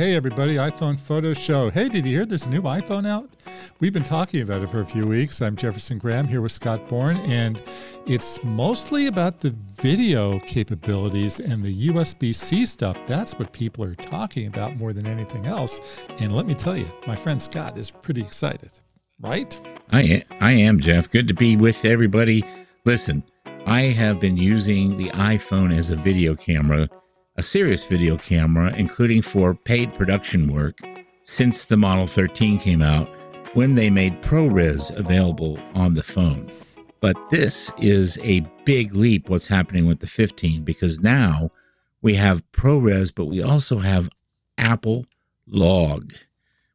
Hey, everybody, iPhone Photo Show. Hey, did you hear there's a new iPhone out? We've been talking about it for a few weeks. I'm Jefferson Graham here with Scott Bourne, and it's mostly about the video capabilities and the USB C stuff. That's what people are talking about more than anything else. And let me tell you, my friend Scott is pretty excited, right? I am, I am, Jeff. Good to be with everybody. Listen, I have been using the iPhone as a video camera a serious video camera, including for paid production work, since the Model 13 came out when they made ProRes available on the phone. But this is a big leap what's happening with the 15 because now we have ProRes, but we also have Apple Log.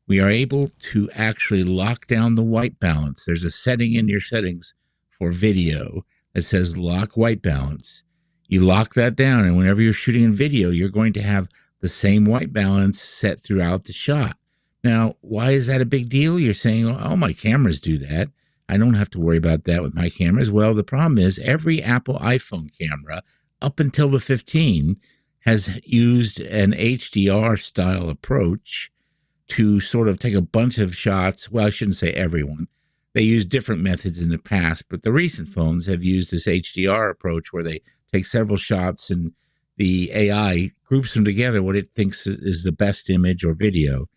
We are able to actually lock down the white balance. There's a setting in your settings for video that says lock white balance. You lock that down, and whenever you're shooting in video, you're going to have the same white balance set throughout the shot. Now, why is that a big deal? You're saying, oh, my cameras do that. I don't have to worry about that with my cameras. Well, the problem is every Apple iPhone camera up until the 15 has used an HDR style approach to sort of take a bunch of shots. Well, I shouldn't say everyone. They use different methods in the past, but the recent phones have used this HDR approach where they take several shots and the AI groups them together what it thinks is the best image or video.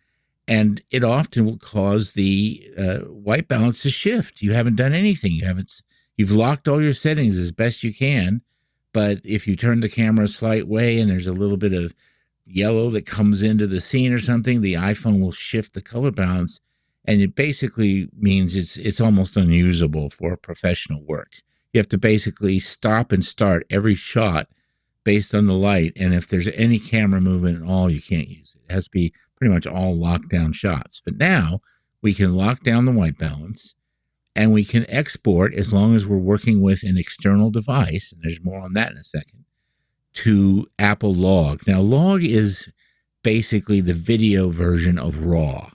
And it often will cause the uh, white balance to shift. You haven't done anything. You haven't. You've locked all your settings as best you can, but if you turn the camera a slight way and there's a little bit of yellow that comes into the scene or something, the iPhone will shift the color balance, and it basically means it's it's almost unusable for professional work you have to basically stop and start every shot based on the light. And if there's any camera movement at all, you can't use it. It has to be pretty much all lockdown shots. But now we can lock down the white balance and we can export as long as we're working with an external device. And there's more on that in a second to Apple Log. Now, Log is basically the video version of RAW.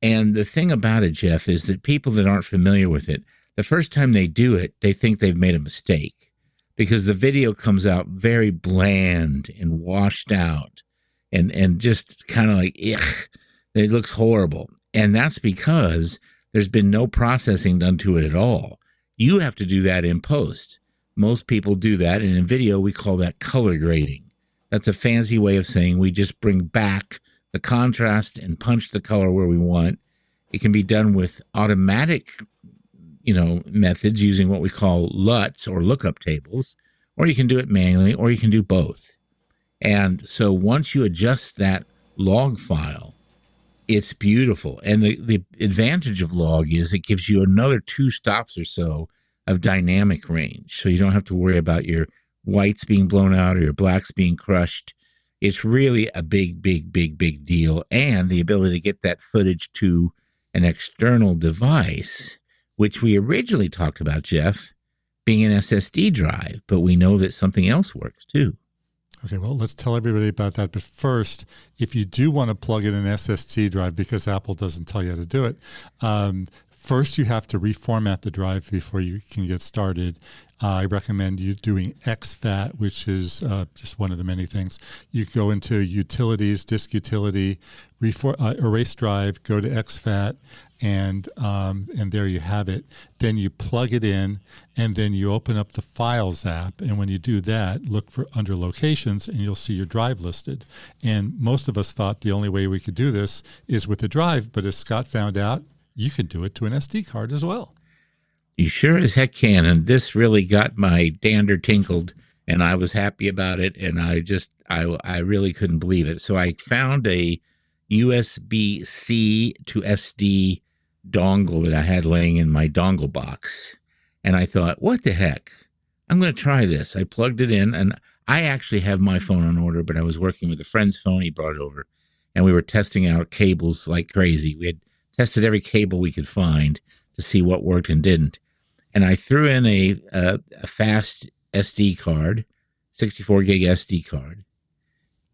And the thing about it, Jeff, is that people that aren't familiar with it, the first time they do it, they think they've made a mistake because the video comes out very bland and washed out and, and just kind of like, it looks horrible. And that's because there's been no processing done to it at all. You have to do that in post. Most people do that. And in video, we call that color grading. That's a fancy way of saying we just bring back the contrast and punch the color where we want. It can be done with automatic you know, methods using what we call LUTs or lookup tables, or you can do it manually, or you can do both. And so once you adjust that log file, it's beautiful. And the, the advantage of log is it gives you another two stops or so of dynamic range. So you don't have to worry about your whites being blown out or your blacks being crushed. It's really a big, big, big, big deal. And the ability to get that footage to an external device which we originally talked about, Jeff, being an SSD drive, but we know that something else works too. Okay, well, let's tell everybody about that. But first, if you do want to plug in an SSD drive, because Apple doesn't tell you how to do it, um, first you have to reformat the drive before you can get started. Uh, I recommend you doing exFAT, which is uh, just one of the many things. You go into utilities, disk utility, refor- uh, erase drive, go to exFAT, and um, and there you have it. Then you plug it in, and then you open up the Files app. And when you do that, look for under Locations, and you'll see your drive listed. And most of us thought the only way we could do this is with the drive, but as Scott found out, you can do it to an SD card as well. You sure as heck can. And this really got my dander tinkled, and I was happy about it. And I just, I, I really couldn't believe it. So I found a USB C to SD dongle that I had laying in my dongle box. And I thought, what the heck? I'm going to try this. I plugged it in, and I actually have my phone on order, but I was working with a friend's phone. He brought it over, and we were testing out cables like crazy. We had tested every cable we could find to see what worked and didn't. And I threw in a, a, a fast SD card, 64 gig SD card.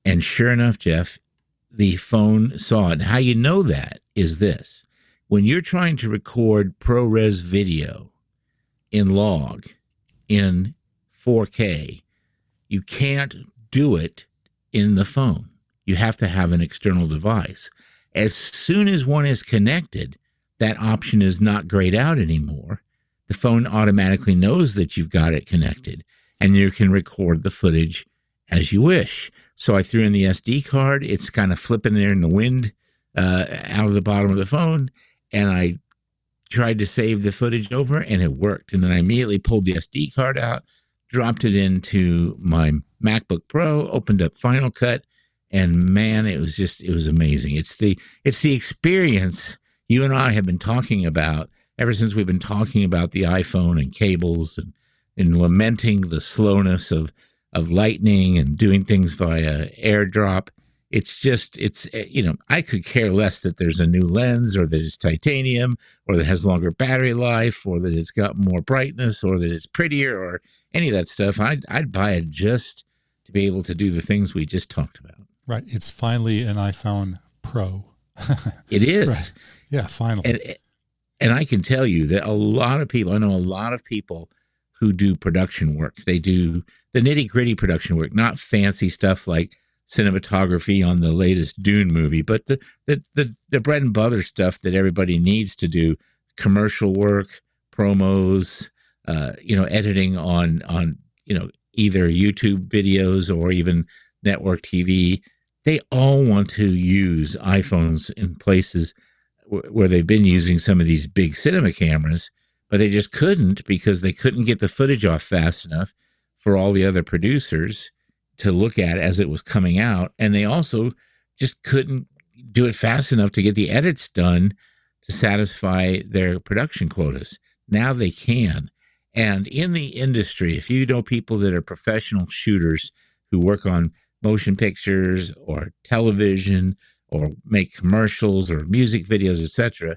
And sure enough, Jeff, the phone saw it. how you know that is this when you're trying to record ProRes video in log in 4K, you can't do it in the phone. you have to have an external device. As soon as one is connected, that option is not grayed out anymore. The phone automatically knows that you've got it connected and you can record the footage as you wish. So I threw in the SD card. It's kind of flipping there in the wind uh, out of the bottom of the phone. And I tried to save the footage over and it worked. And then I immediately pulled the SD card out, dropped it into my MacBook Pro, opened up Final Cut, and man, it was just it was amazing. It's the it's the experience you and I have been talking about ever since we've been talking about the iPhone and cables and, and lamenting the slowness of of lightning and doing things via airdrop. It's just it's eh, you know I could care less that there's a new lens or that it's titanium or that has longer battery life or that it's got more brightness or that it's prettier or any of that stuff. I'd I'd buy it just to be able to do the things we just talked about. Right. It's finally an iPhone Pro. it is. Right. Yeah, finally. And, and I can tell you that a lot of people, I know a lot of people who do production work. They do the nitty gritty production work, not fancy stuff like cinematography on the latest Dune movie, but the, the, the, the bread and butter stuff that everybody needs to do commercial work, promos, uh, you know, editing on, on, you know, either YouTube videos or even network TV they all want to use iPhones in places where they've been using some of these big cinema cameras, but they just couldn't because they couldn't get the footage off fast enough for all the other producers to look at as it was coming out. And they also just couldn't do it fast enough to get the edits done to satisfy their production quotas. Now they can. And in the industry, if you know people that are professional shooters who work on motion pictures or television or make commercials or music videos, etc.,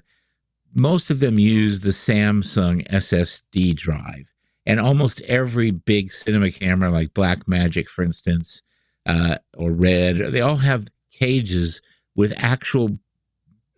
most of them use the Samsung SSD drive. And almost every big cinema camera, like Blackmagic, for instance, uh, or Red, they all have cages with actual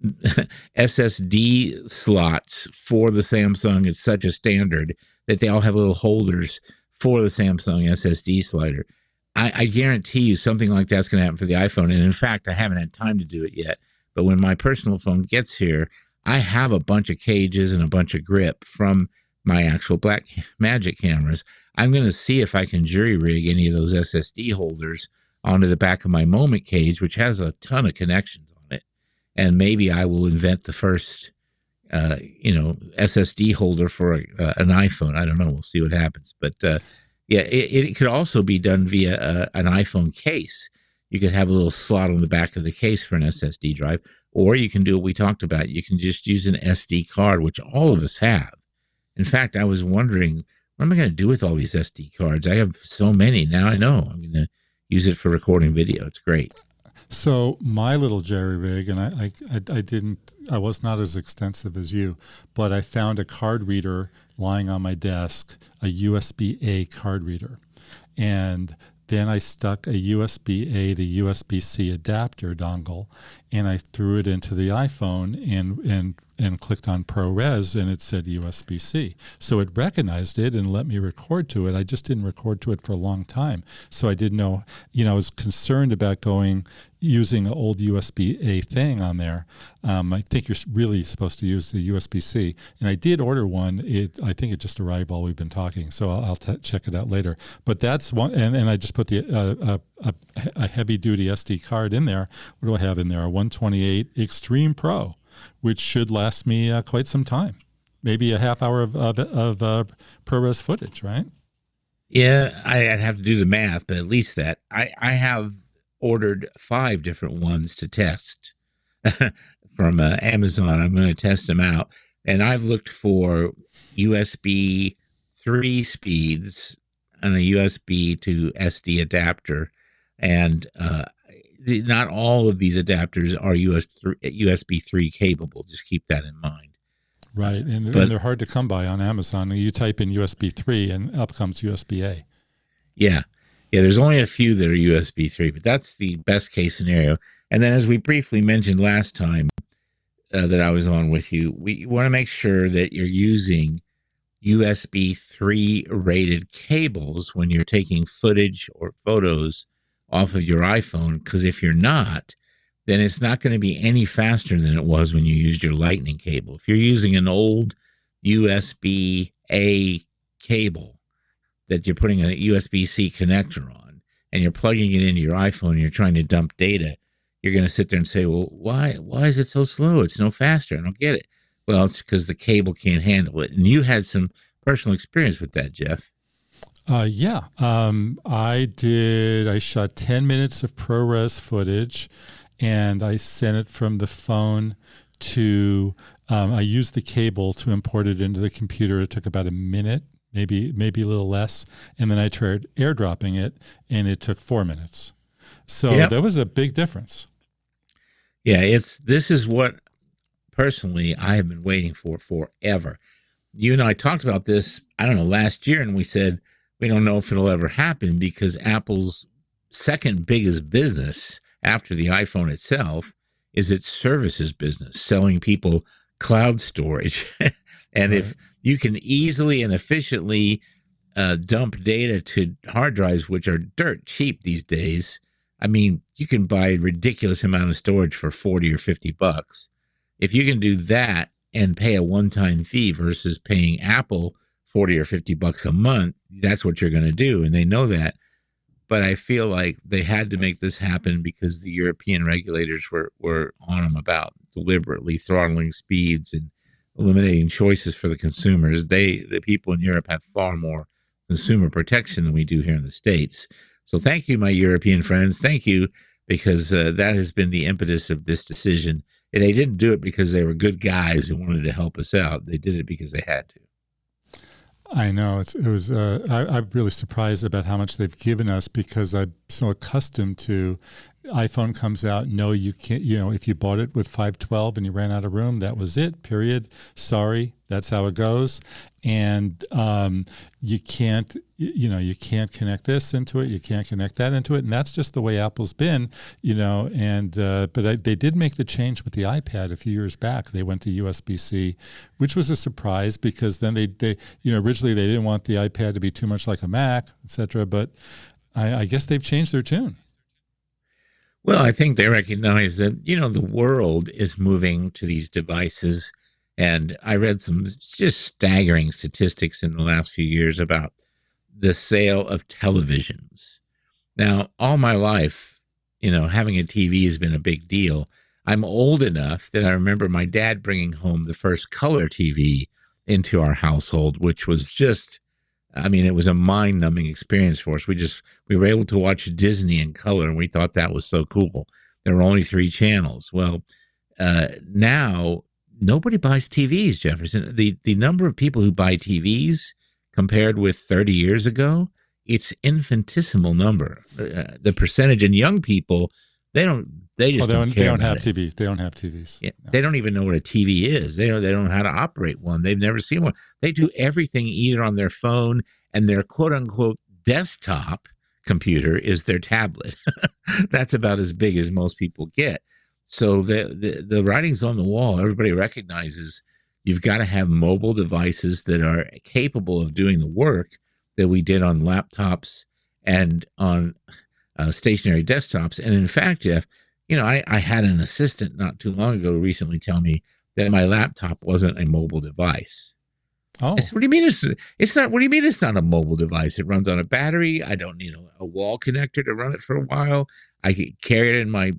SSD slots for the Samsung. It's such a standard that they all have little holders for the Samsung SSD slider. I, I guarantee you something like that's going to happen for the iPhone. And in fact, I haven't had time to do it yet. But when my personal phone gets here, I have a bunch of cages and a bunch of grip from my actual Black Magic cameras. I'm going to see if I can jury rig any of those SSD holders onto the back of my Moment cage, which has a ton of connections on it. And maybe I will invent the first, uh, you know, SSD holder for a, uh, an iPhone. I don't know. We'll see what happens. But uh, yeah, it, it could also be done via a, an iPhone case. You could have a little slot on the back of the case for an SSD drive, or you can do what we talked about. You can just use an SD card, which all of us have. In fact, I was wondering, what am I going to do with all these SD cards? I have so many. Now I know I'm going to use it for recording video. It's great. So my little jerry rig, and I, I, I, didn't, I was not as extensive as you, but I found a card reader lying on my desk, a USB A card reader, and then I stuck a USB A to USB C adapter dongle, and I threw it into the iPhone and and and clicked on ProRes and it said USB C. So it recognized it and let me record to it. I just didn't record to it for a long time. So I didn't know, you know, I was concerned about going using an old USB A thing on there. Um, I think you're really supposed to use the USB C. And I did order one. It I think it just arrived while we've been talking. So I'll, I'll t- check it out later. But that's one, and, and I just put the uh, a, a heavy duty SD card in there. What do I have in there? A 128 Extreme Pro which should last me uh, quite some time, maybe a half hour of of, of uh, ProRes footage, right? Yeah, I'd have to do the math, but at least that I I have ordered five different ones to test from uh, Amazon. I'm going to test them out, and I've looked for USB three speeds and a USB to SD adapter, and uh, not all of these adapters are US USB 3 capable. Just keep that in mind. Right. And, but, and, they're hard to come by on Amazon. You type in USB 3 and up comes USB A. Yeah. Yeah, there's only a few that are USB 3, but that's the best case scenario. And then, as we briefly mentioned last time uh, that I was on with you, we want to make sure that you're using USB 3 rated cables when you're taking footage or photos off of your iPhone because if you're not, then it's not going to be any faster than it was when you used your lightning cable. If you're using an old USB A cable that you're putting a USB C connector on and you're plugging it into your iPhone and you're trying to dump data, you're going to sit there and say, "Well, why why is it so slow? It's no faster. I don't get it." Well, it's because the cable can't handle it. And you had some personal experience with that, Jeff. Uh, yeah, um, I did. I shot ten minutes of ProRes footage, and I sent it from the phone to. Um, I used the cable to import it into the computer. It took about a minute, maybe maybe a little less, and then I tried airdropping it, and it took four minutes. So yep. that was a big difference. Yeah, it's this is what personally I have been waiting for forever. You and I talked about this, I don't know, last year, and we said we don't know if it'll ever happen because Apple's second biggest business after the iPhone itself is its services business, selling people cloud storage. and right. if you can easily and efficiently uh, dump data to hard drives, which are dirt cheap these days, I mean, you can buy a ridiculous amount of storage for 40 or 50 bucks. If you can do that and pay a one time fee versus paying Apple 40 or 50 bucks a month, that's what you're going to do. And they know that. But I feel like they had to make this happen because the European regulators were, were on them about deliberately throttling speeds and eliminating choices for the consumers. They, the people in Europe, have far more consumer protection than we do here in the States. So thank you, my European friends. Thank you, because uh, that has been the impetus of this decision. And they didn't do it because they were good guys who wanted to help us out. They did it because they had to. I know it's, it was. Uh, I, am really surprised about how much they've given us because I'm so accustomed to iPhone comes out. No, you can't. You know, if you bought it with 512 and you ran out of room, that was it. Period. Sorry, that's how it goes. And um, you can't. You know, you can't connect this into it. You can't connect that into it. And that's just the way Apple's been. You know, and uh, but I, they did make the change with the iPad a few years back. They went to USB C, which was a surprise because then they they you know originally they didn't want the iPad to be too much like a Mac, etc. But I, I guess they've changed their tune. Well, I think they recognize that, you know, the world is moving to these devices. And I read some just staggering statistics in the last few years about the sale of televisions. Now, all my life, you know, having a TV has been a big deal. I'm old enough that I remember my dad bringing home the first color TV into our household, which was just I mean, it was a mind numbing experience for us. We just, we were able to watch Disney in color and we thought that was so cool. There were only three channels. Well, uh, now nobody buys TVs, Jefferson. The, the number of people who buy TVs compared with 30 years ago, it's infinitesimal number. Uh, the percentage in young people, they don't they just oh, they don't, don't, they don't have it. TV. They don't have TVs. Yeah, no. They don't even know what a TV is. They don't. They don't know how to operate one. They've never seen one. They do everything either on their phone and their quote unquote desktop computer is their tablet. That's about as big as most people get. So the, the the writing's on the wall. Everybody recognizes you've got to have mobile devices that are capable of doing the work that we did on laptops and on uh, stationary desktops. And in fact, Jeff you know, I, I had an assistant not too long ago recently tell me that my laptop wasn't a mobile device. Oh, said, what do you mean it's it's not? What do you mean it's not a mobile device? It runs on a battery. I don't need a, a wall connector to run it for a while. I can carry it in my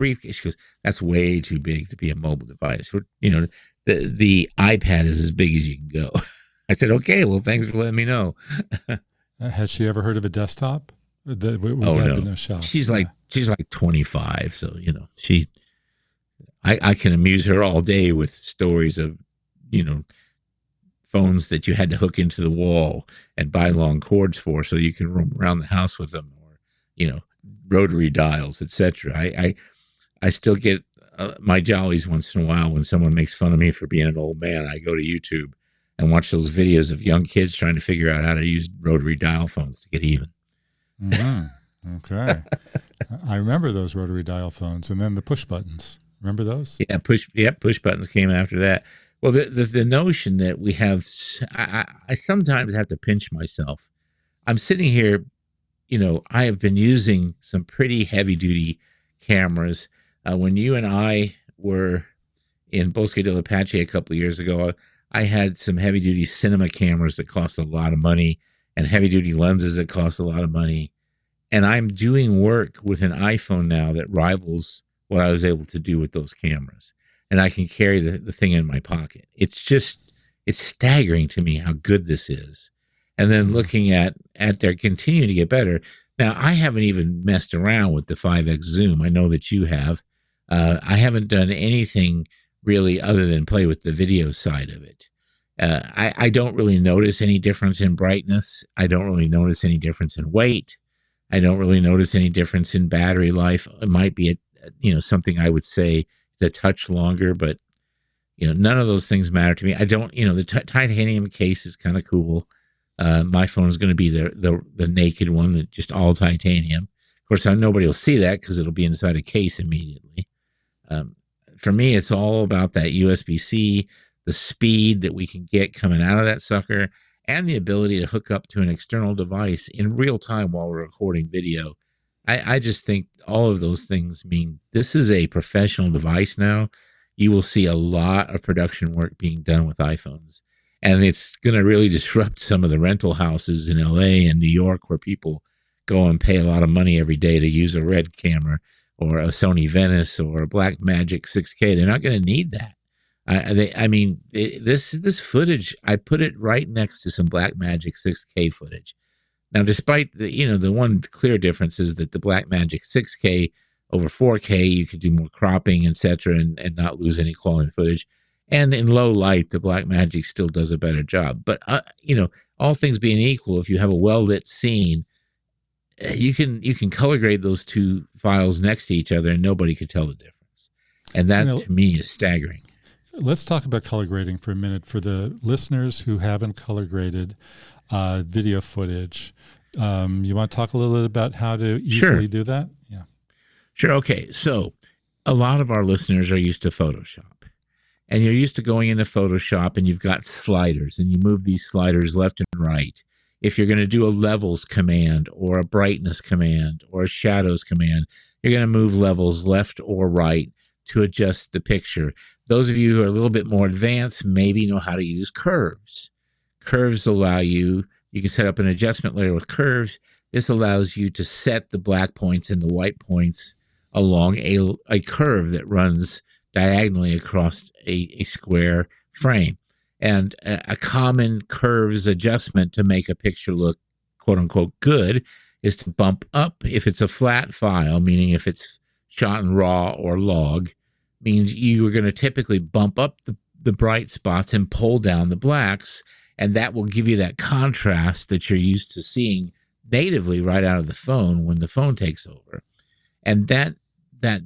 briefcase. She goes, "That's way too big to be a mobile device." You know, the the iPad is as big as you can go. I said, "Okay, well, thanks for letting me know." Uh, has she ever heard of a desktop? The, oh no, she's yeah. like she's like 25, so you know she. I, I can amuse her all day with stories of, you know, phones that you had to hook into the wall and buy long cords for, so you can roam around the house with them, or you know, rotary dials, etc. I, I I still get uh, my jollies once in a while when someone makes fun of me for being an old man. I go to YouTube and watch those videos of young kids trying to figure out how to use rotary dial phones to get even. Mm-hmm. Okay. I remember those rotary dial phones and then the push buttons. Remember those? Yeah, push. Yeah, push buttons came after that. Well, the the, the notion that we have, I, I sometimes have to pinch myself. I'm sitting here, you know, I have been using some pretty heavy duty cameras. Uh, when you and I were in Bosque del Apache a couple of years ago, I had some heavy duty cinema cameras that cost a lot of money and heavy duty lenses that cost a lot of money. And I'm doing work with an iPhone now that rivals what I was able to do with those cameras. And I can carry the, the thing in my pocket. It's just, it's staggering to me how good this is. And then looking at, at their continuing to get better. Now, I haven't even messed around with the 5X Zoom. I know that you have. Uh, I haven't done anything really other than play with the video side of it. Uh, I, I don't really notice any difference in brightness. I don't really notice any difference in weight. I don't really notice any difference in battery life. It might be a, you know something I would say the touch longer, but you know none of those things matter to me. I don't you know the t- titanium case is kind of cool. Uh, my phone is going to be the, the the naked one, that just all titanium. Of course, nobody will see that because it'll be inside a case immediately. Um, for me, it's all about that USB C, the speed that we can get coming out of that sucker, and the ability to hook up to an external device in real time while we're recording video. I, I just think all of those things mean this is a professional device now. You will see a lot of production work being done with iPhones. And it's going to really disrupt some of the rental houses in LA and New York where people go and pay a lot of money every day to use a Red camera or a Sony Venice or a Blackmagic 6K. They're not going to need that. I, they, I mean, it, this this footage, I put it right next to some Blackmagic 6K footage. Now, despite the you know the one clear difference is that the Blackmagic 6K over 4K, you could do more cropping, etc., and, and not lose any quality footage. And in low light, the Blackmagic still does a better job. But uh, you know, all things being equal, if you have a well lit scene you can you can color grade those two files next to each other and nobody could tell the difference. And that you know, to me is staggering. let's talk about color grading for a minute for the listeners who haven't color graded uh, video footage. Um, you want to talk a little bit about how to easily sure. do that? Yeah. Sure okay. So a lot of our listeners are used to photoshop. And you're used to going into photoshop and you've got sliders and you move these sliders left and right if you're going to do a levels command or a brightness command or a shadows command, you're going to move levels left or right to adjust the picture. Those of you who are a little bit more advanced maybe know how to use curves. Curves allow you, you can set up an adjustment layer with curves. This allows you to set the black points and the white points along a, a curve that runs diagonally across a, a square frame and a, a common curves adjustment to make a picture look quote unquote good is to bump up if it's a flat file, meaning if it's shot in raw or log, means you are going to typically bump up the, the bright spots and pull down the blacks. And that will give you that contrast that you're used to seeing natively right out of the phone when the phone takes over. And that that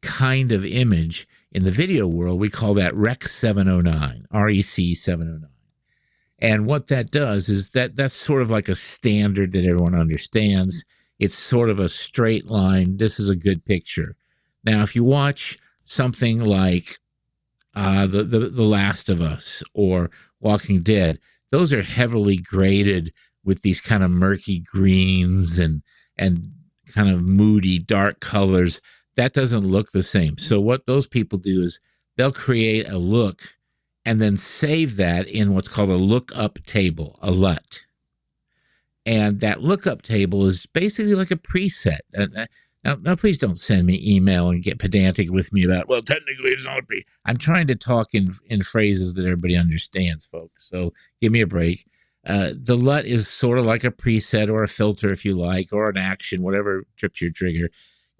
kind of image in the video world, we call that REC 709, REC 709. And what that does is that that's sort of like a standard that everyone understands. It's sort of a straight line. This is a good picture. Now, if you watch something like uh, the, the The Last of Us or Walking Dead, those are heavily graded with these kind of murky greens and and kind of moody dark colors that doesn't look the same. So what those people do is they'll create a look and then save that in what's called a lookup table, a LUT. And that lookup table is basically like a preset. Uh, now, now, please don't send me email and get pedantic with me about, well, technically it's not a pre. I'm trying to talk in, in phrases that everybody understands, folks. So give me a break. Uh, the LUT is sort of like a preset or a filter, if you like, or an action, whatever trips your trigger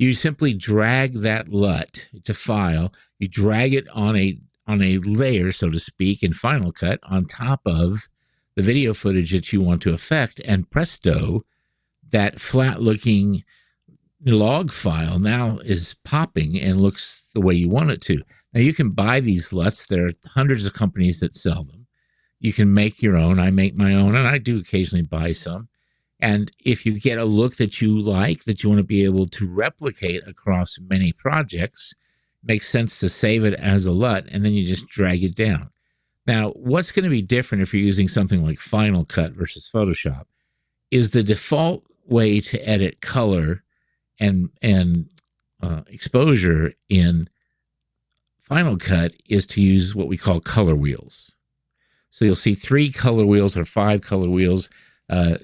you simply drag that LUT. It's a file. You drag it on a on a layer, so to speak, in Final Cut on top of the video footage that you want to affect, and presto, that flat looking log file now is popping and looks the way you want it to. Now you can buy these LUTs. There are hundreds of companies that sell them. You can make your own. I make my own, and I do occasionally buy some. And if you get a look that you like, that you want to be able to replicate across many projects, makes sense to save it as a LUT and then you just drag it down. Now, what's going to be different if you're using something like Final Cut versus Photoshop is the default way to edit color and and uh, exposure in Final Cut is to use what we call color wheels. So you'll see three color wheels or five color wheels. Uh,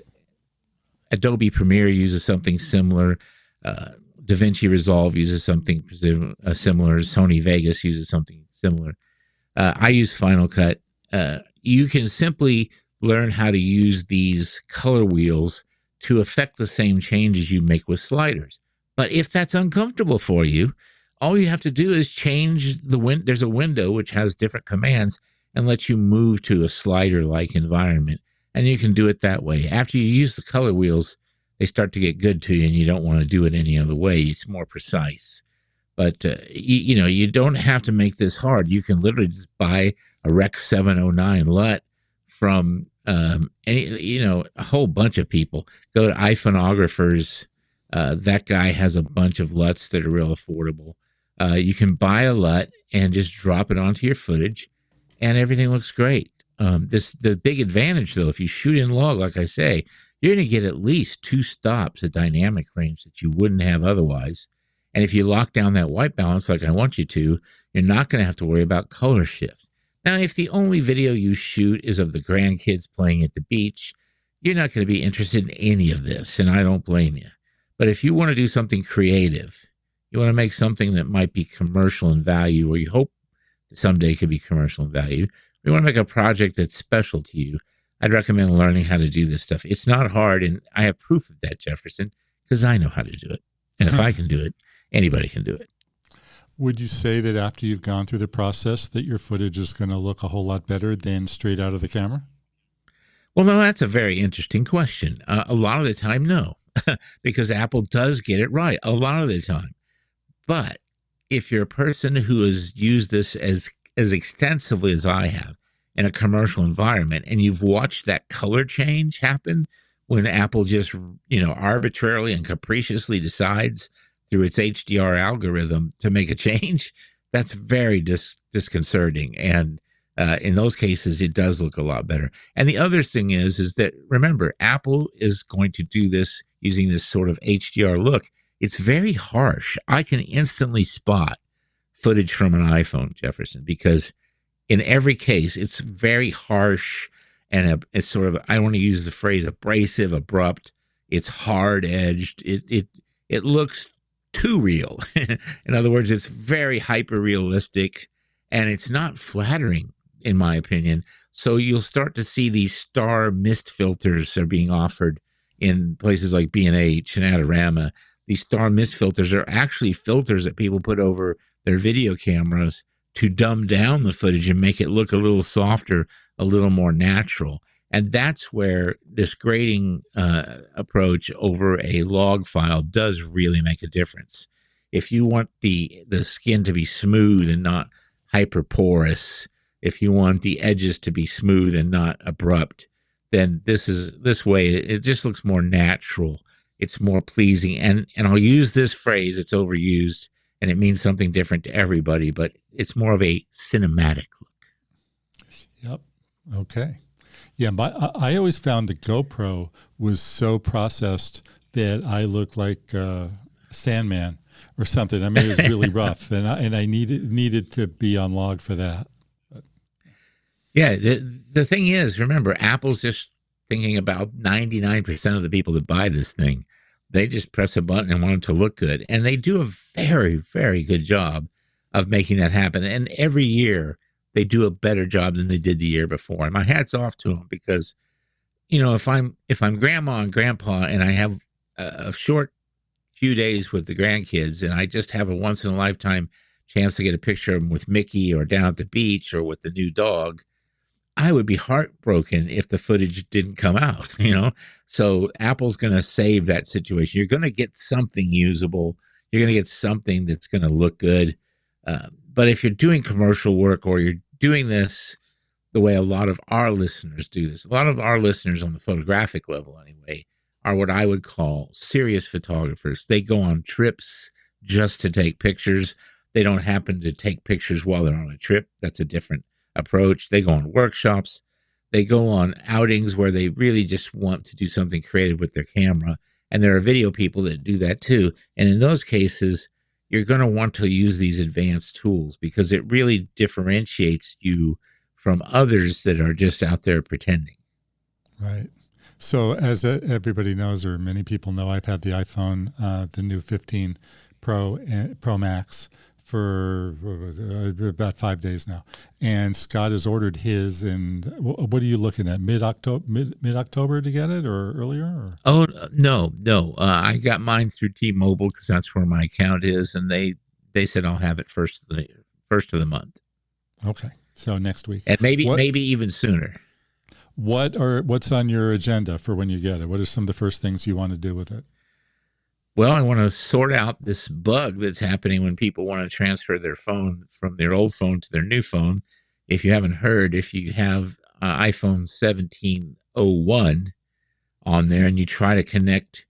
Adobe Premiere uses something similar. Uh, DaVinci Resolve uses something uh, similar. Sony Vegas uses something similar. Uh, I use Final Cut. Uh, you can simply learn how to use these color wheels to affect the same changes you make with sliders. But if that's uncomfortable for you, all you have to do is change the win. There's a window which has different commands and lets you move to a slider like environment. And you can do it that way. After you use the color wheels, they start to get good to you and you don't want to do it any other way. It's more precise. But, uh, you, you, know, you don't have to make this hard. You can literally just buy a Rec 709 LUT from um, any, you know, a whole bunch of people. Go to iPhonographers. Uh, that guy has a bunch of LUTs that are real affordable. Uh, you can buy a LUT and just drop it onto your footage, and everything looks great. Um, this the big advantage though, if you shoot in log, like I say, you're going to get at least two stops at dynamic range that you wouldn't have otherwise. And if you lock down that white balance like I want you to, you're not going to have to worry about color shift. Now, if the only video you shoot is of the grandkids playing at the beach, you're not going to be interested in any of this, and I don't blame you. But if you want to do something creative, you want to make something that might be commercial in value, or you hope someday could be commercial in value, you want to make a project that's special to you, I'd recommend learning how to do this stuff. It's not hard, and I have proof of that, Jefferson, because I know how to do it. And if I can do it, anybody can do it. Would you say that after you've gone through the process that your footage is going to look a whole lot better than straight out of the camera? Well, no, that's a very interesting question. Uh, a lot of the time, no, because Apple does get it right a lot of the time. But if you're a person who has used this as as extensively as I have in a commercial environment and you've watched that color change happen when Apple just, you know, arbitrarily and capriciously decides through its HDR algorithm to make a change, that's very dis- disconcerting. And uh, in those cases, it does look a lot better. And the other thing is, is that remember, Apple is going to do this using this sort of HDR look. It's very harsh. I can instantly spot footage from an iPhone, Jefferson, because in every case, it's very harsh and a, it's sort of, I don't want to use the phrase abrasive, abrupt. It's hard edged. It, it, it looks too real. in other words, it's very hyper realistic and it's not flattering, in my opinion. So you'll start to see these star mist filters are being offered in places like B&H and Adorama. These star mist filters are actually filters that people put over their video cameras to dumb down the footage and make it look a little softer, a little more natural. And that's where this grading uh, approach over a log file does really make a difference. If you want the the skin to be smooth and not hyper porous, if you want the edges to be smooth and not abrupt, then this is this way. It just looks more natural. It's more pleasing. And and I'll use this phrase. It's overused and it means something different to everybody, but it's more of a cinematic look. Yep. Okay. Yeah, my, I always found the GoPro was so processed that I looked like uh, Sandman or something. I mean, it was really rough, and I, and I needed needed to be on log for that. But. Yeah, the the thing is, remember, Apple's just thinking about ninety nine percent of the people that buy this thing. They just press a button and want it to look good. And they do a very, very good job of making that happen. And every year they do a better job than they did the year before. And my hat's off to them because, you know, if I'm if I'm grandma and grandpa and I have a, a short few days with the grandkids and I just have a once in a lifetime chance to get a picture of them with Mickey or down at the beach or with the new dog, I would be heartbroken if the footage didn't come out, you know? So Apple's going to save that situation. You're going to get something usable. You're going to get something that's going to look good. Uh, but if you're doing commercial work or you're doing this the way a lot of our listeners do this, a lot of our listeners on the photographic level, anyway, are what I would call serious photographers. They go on trips just to take pictures. They don't happen to take pictures while they're on a trip. That's a different approach. They go on workshops. They go on outings where they really just want to do something creative with their camera And there are video people that do that too. And in those cases, you're going to want to use these advanced tools because it really differentiates you from others that are just out there pretending. Right. So, as everybody knows, or many people know, I've had the iPhone, uh, the new 15 Pro uh, Pro Max, for uh, about five days now, and Scott has ordered his. And what are you looking at? Mid October, mid mid October to get it, or earlier? Or? Oh no, no. Uh, I got mine through T-Mobile because that's where my account is, and they they said I'll have it first of the first of the month. Okay, so next week, and maybe what, maybe even sooner. What are what's on your agenda for when you get it? What are some of the first things you want to do with it? Well, I want to sort out this bug that's happening when people want to transfer their phone from their old phone to their new phone. If you haven't heard, if you have uh, iPhone 1701 on there and you try to connect,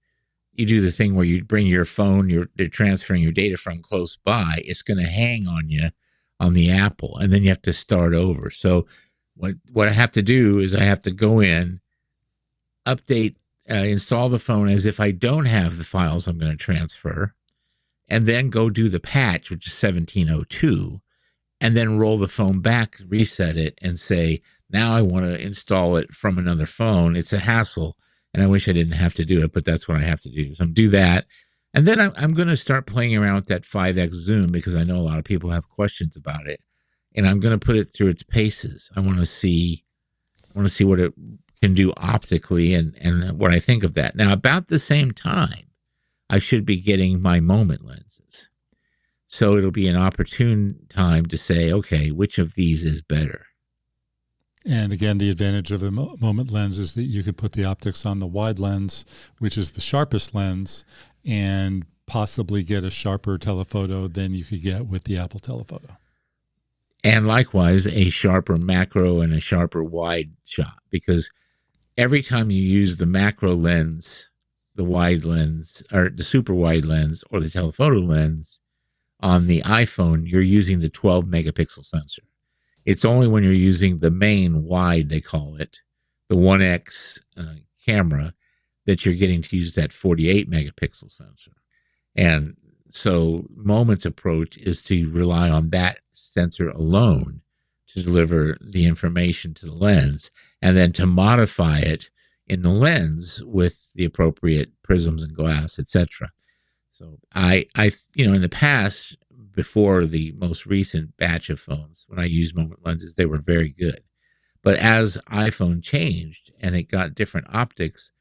you do the thing where you bring your phone, you're, they're transferring your data from close by, it's going to hang on you on the Apple, and then you have to start over. So, what what I have to do is I have to go in, update uh, install the phone as if I don't have the files I'm going to transfer, and then go do the patch, which is 1702, and then roll the phone back, reset it, and say, now I want to install it from another phone. It's a hassle, and I wish I didn't have to do it, but that's what I have to do. So I'm do that. And then I'm, I'm going to start playing around with that 5X zoom because I know a lot of people have questions about it. And I'm going to put it through its paces. I want to see, I want to see what it can do optically and, and what I think of that. Now, about the same time, I should be getting my Moment lenses. So it'll be an opportune time to say, okay, which of these is better? And again, the advantage of a Moment lens is that you could put the optics on the wide lens, which is the sharpest lens, and possibly get a sharper telephoto than you could get with the Apple telephoto and likewise a sharper macro and a sharper wide shot because every time you use the macro lens, the wide lens, or the super wide lens, or the telephoto lens on the iPhone, you're using the 12 megapixel sensor. It's only when you're using the main wide, they call it, the 1X uh, camera, that you're getting to use that 48 megapixel sensor. And so, Moment's approach is to rely on that sensor alone to deliver the information to the lens and then to modify it in the lens with the appropriate prisms and glass, etc. So I, I, you know, in the past, before the most recent batch of phones, when I used Moment lenses, they were very good. But as iPhone changed and it got different optics,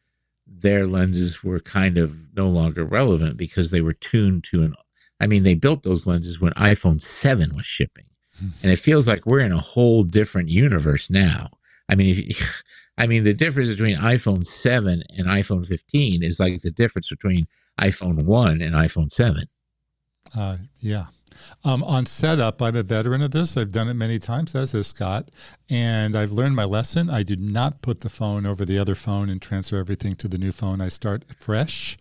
their lenses were kind of no longer relevant because they were tuned to an. I mean, they built those lenses when iPhone 7 was shipping. Hmm. And it feels like we're in a whole different universe now. I mean, I mean, the difference between iPhone 7 and iPhone 15 is like the difference between iPhone 1 and iPhone 7. Uh, yeah. Um, on setup, I'm a veteran of this. I've done it many times, as is Scott, and I've learned my lesson. I do not put the phone over the other phone and transfer everything to the new phone. I start fresh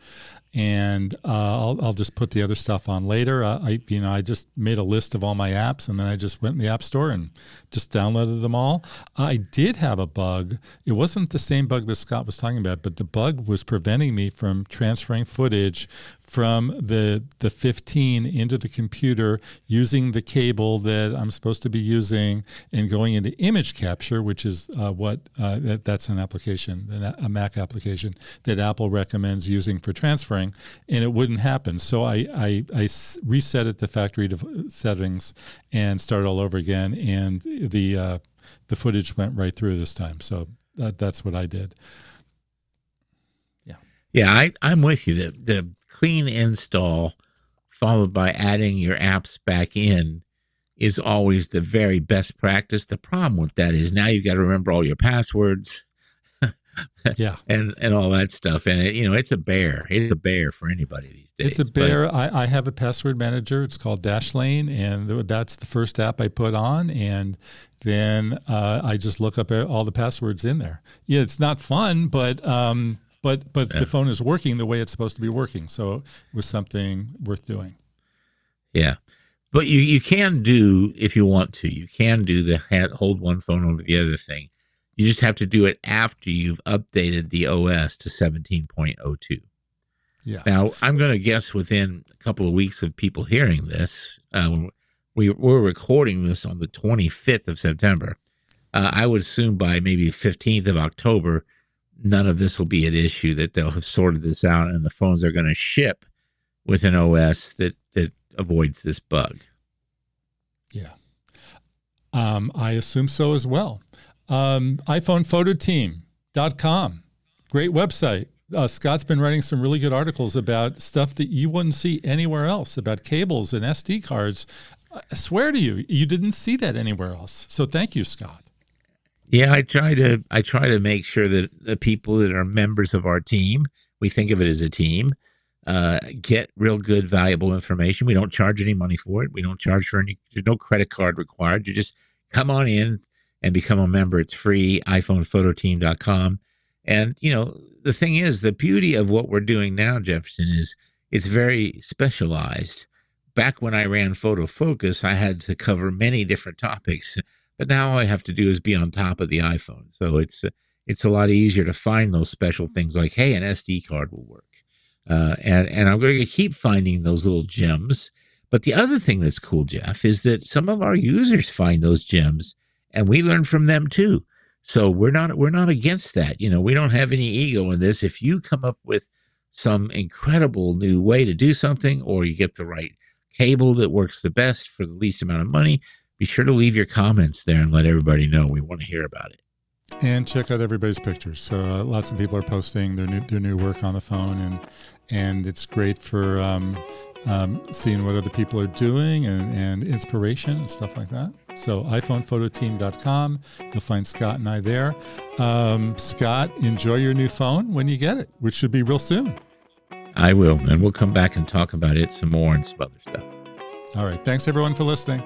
and uh, I'll, I'll just put the other stuff on later. Uh, I you know I just made a list of all my apps and then I just went in the app store and just downloaded them all. I did have a bug. It wasn't the same bug that Scott was talking about, but the bug was preventing me from transferring footage from the the 15 into the computer using the cable that I'm supposed to be using and going into image capture, which is uh, what uh, that, that's an application, a Mac application that Apple recommends using for transferring, and it wouldn't happen. So I I, I reset it to factory settings and started all over again, and the uh, the footage went right through this time. So that, that's what I did. Yeah. Yeah, I, I'm with you. The, the clean install followed by adding your apps back in is always the very best practice. The problem with that is now you've got to remember all your passwords. yeah. And and all that stuff. And it, you know, it's a bear. It's a bear for anybody these days. It's a bear. But, I, I have a password manager. It's called Dashlane, and that's the first app I put on. And then uh, I just look up all the passwords in there. Yeah, it's not fun, but um, but but yeah. the phone is working the way it's supposed to be working. So it was something worth doing. Yeah. But you, you can do if you want to. You can do the hold one phone over the other thing. You just have to do it after you've updated the OS to 17.02. Yeah. Now, I'm going to guess within a couple of weeks of people hearing this, uh, we, we're recording this on the 25th of September. Uh, I would assume by maybe 15th of October, none of this will be an issue, that they'll have sorted this out and the phones are going to ship with an OS that, that avoids this bug. Yeah. Um, I assume so as well. Um, iPhonePhotoTeam.com. Great website. Uh, Scott's been writing some really good articles about stuff that you wouldn't see anywhere else about cables and SD cards. I swear to you, you didn't see that anywhere else. So thank you, Scott. Yeah, I try to I try to make sure that the people that are members of our team, we think of it as a team, uh, get real good, valuable information. We don't charge any money for it. We don't charge for any. There's no credit card required. You just come on in and become a member. It's free. iPhonePhotoTeam.com. And you know the thing is, the beauty of what we're doing now, Jefferson, is it's very specialized. Back when I ran Photo Focus, I had to cover many different topics but now all I have to do is be on top of the iPhone. So it's it's a lot easier to find those special things like, hey, an SD card will work. Uh, and, and I'm going to keep finding those little gems. But the other thing that's cool, Jeff, is that some of our users find those gems and we learn from them too. So we're not we're not against that. You know, we don't have any ego in this. If you come up with some incredible new way to do something or you get the right cable that works the best for the least amount of money, be sure to leave your comments there and let everybody know. We want to hear about it. And check out everybody's pictures. So uh, lots of people are posting their new their new work on the phone, and and it's great for um, um, seeing what other people are doing and, and inspiration and stuff like that. So iPhonePhotoTeam.com. You'll find Scott and I there. Um, Scott, enjoy your new phone when you get it, which should be real soon. I will, and we'll come back and talk about it some more and some other stuff. All right. Thanks everyone for listening.